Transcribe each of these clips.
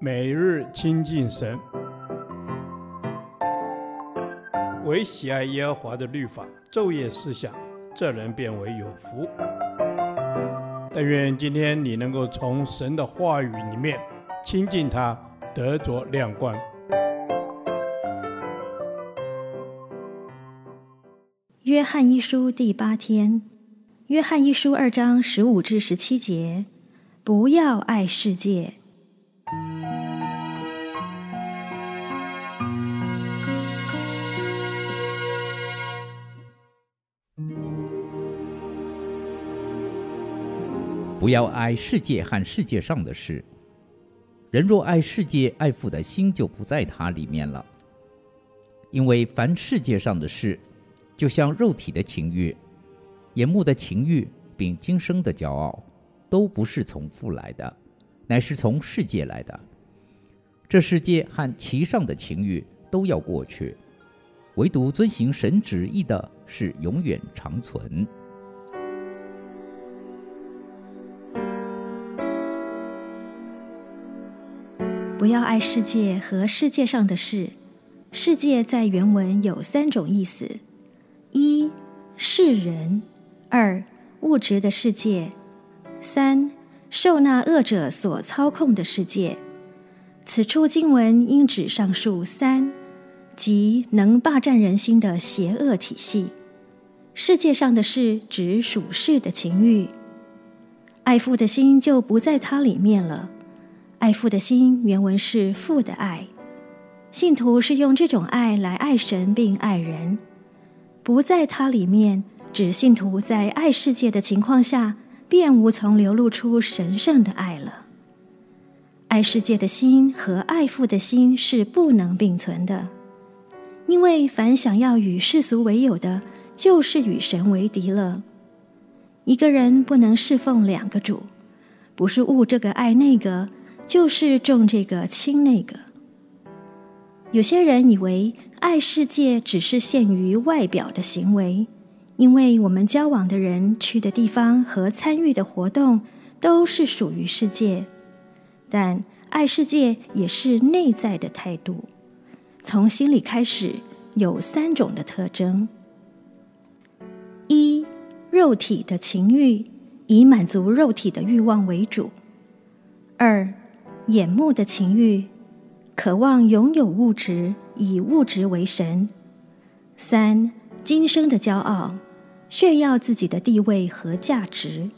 每日亲近神，唯喜爱耶和华的律法，昼夜思想，这人便为有福。但愿今天你能够从神的话语里面亲近他，得着亮光。约翰一书第八天，约翰一书二章十五至十七节，不要爱世界。不要爱世界和世界上的事。人若爱世界，爱父的心就不在他里面了。因为凡世界上的事，就像肉体的情欲、眼目的情欲，并今生的骄傲，都不是从父来的，乃是从世界来的。这世界和其上的情欲都要过去，唯独遵行神旨意的是永远长存。不要爱世界和世界上的事。世界在原文有三种意思：一、世人；二、物质的世界；三、受那恶者所操控的世界。此处经文应指上述三，即能霸占人心的邪恶体系。世界上的事指属世的情欲，爱父的心就不在它里面了。爱父的心，原文是父的爱。信徒是用这种爱来爱神并爱人，不在他里面，指信徒在爱世界的情况下，便无从流露出神圣的爱了。爱世界的心和爱父的心是不能并存的，因为凡想要与世俗为友的，就是与神为敌了。一个人不能侍奉两个主，不是误这个爱那个。就是重这个轻那个。有些人以为爱世界只是限于外表的行为，因为我们交往的人、去的地方和参与的活动都是属于世界。但爱世界也是内在的态度，从心里开始，有三种的特征：一、肉体的情欲，以满足肉体的欲望为主；二、眼目的情欲，渴望拥有物质，以物质为神；三、今生的骄傲，炫耀自己的地位和价值。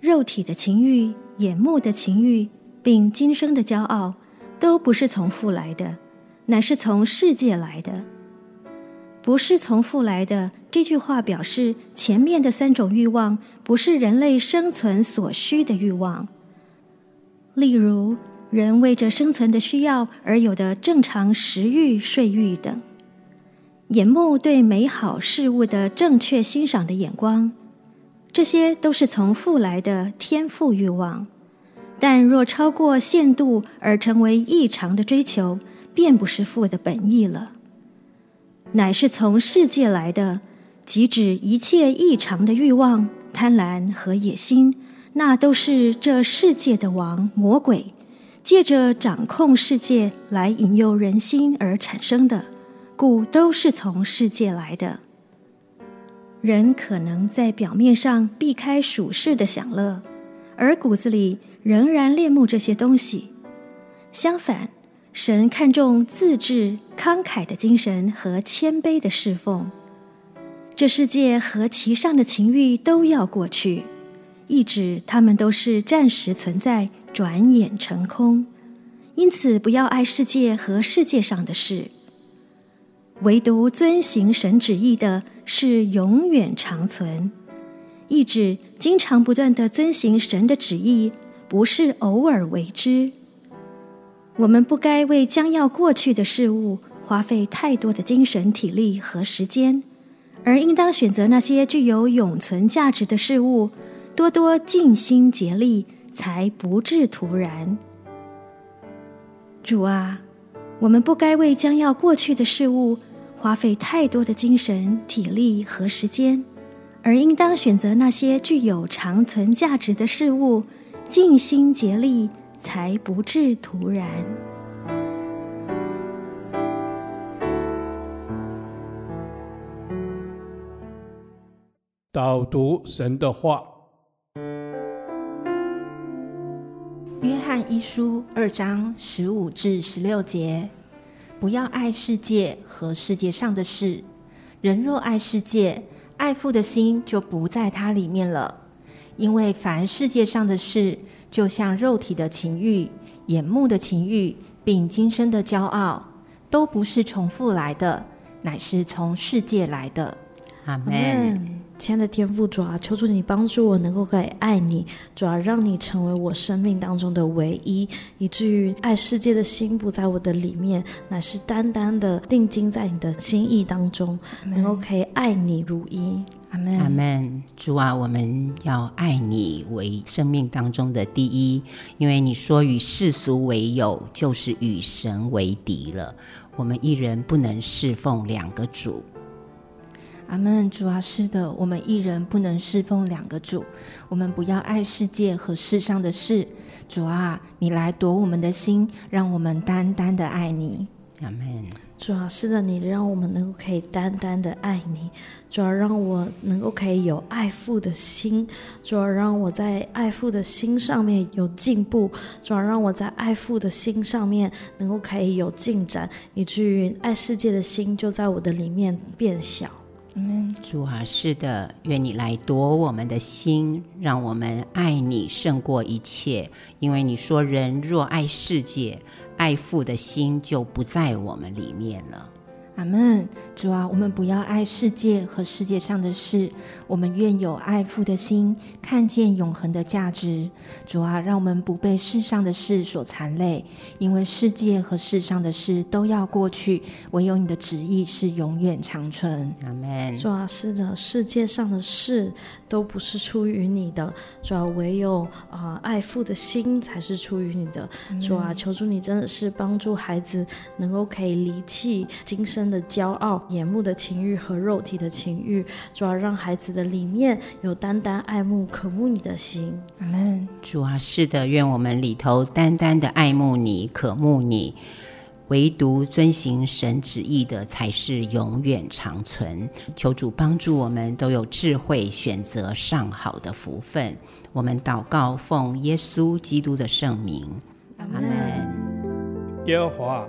肉体的情欲、眼目的情欲，并今生的骄傲，都不是从父来的，乃是从世界来的。不是从父来的这句话，表示前面的三种欲望，不是人类生存所需的欲望。例如，人为着生存的需要而有的正常食欲、睡欲等；眼目对美好事物的正确欣赏的眼光，这些都是从父来的天赋欲望。但若超过限度而成为异常的追求，便不是父的本意了，乃是从世界来的，即指一切异常的欲望、贪婪和野心。那都是这世界的王魔鬼，借着掌控世界来引诱人心而产生的，故都是从世界来的。人可能在表面上避开属世的享乐，而骨子里仍然恋慕这些东西。相反，神看重自制、慷慨的精神和谦卑的侍奉。这世界和其上的情欲都要过去。意指他们都是暂时存在，转眼成空。因此，不要爱世界和世界上的事，唯独遵行神旨意的是永远长存。意指经常不断地遵行神的旨意，不是偶尔为之。我们不该为将要过去的事物花费太多的精神、体力和时间，而应当选择那些具有永存价值的事物。多多尽心竭力，才不致徒然。主啊，我们不该为将要过去的事物花费太多的精神、体力和时间，而应当选择那些具有长存价值的事物，尽心竭力，才不至徒然。导读神的话，翰一书二章十五至十六节：不要爱世界和世界上的事。人若爱世界，爱父的心就不在它里面了。因为凡世界上的事，就像肉体的情欲、眼目的情欲，并今生的骄傲，都不是从父来的，乃是从世界来的。阿门。亲爱的天父主啊，求主你帮助我，能够可以爱你，主啊让你成为我生命当中的唯一，以至于爱世界的心不在我的里面，乃是单单的定睛在你的心意当中，能够可以爱你如一。阿门。阿门。主啊，我们要爱你为生命当中的第一，因为你说与世俗为友，就是与神为敌了。我们一人不能侍奉两个主。阿门，主啊，是的，我们一人不能侍奉两个主，我们不要爱世界和世上的事。主啊，你来夺我们的心，让我们单单的爱你。阿门。主啊，是的，你让我们能够可以单单的爱你。主啊，让我能够可以有爱父的心。主啊，让我在爱父的心上面有进步。主啊，让我在爱父的心上面能够可以有进展，以至于爱世界的心就在我的里面变小。嗯，主啊，是的，愿你来夺我们的心，让我们爱你胜过一切。因为你说，人若爱世界，爱父的心就不在我们里面了。阿门，主啊，我们不要爱世界和世界上的事，我们愿有爱父的心，看见永恒的价值。主啊，让我们不被世上的事所残累，因为世界和世上的事都要过去，唯有你的旨意是永远长存。阿门。主啊，是的，世界上的事都不是出于你的，主啊，唯有啊、呃、爱父的心才是出于你的。主啊，求助你真的是帮助孩子能够可以离弃今生的骄傲、眼目的情欲和肉体的情欲，主要让孩子的里面有单单爱慕、渴慕你的心。阿门。主啊，是的，愿我们里头单单的爱慕你、渴慕你，唯独遵行神旨意的才是永远长存。求主帮助我们都有智慧，选择上好的福分。我们祷告，奉耶稣基督的圣名。阿门。耶和华。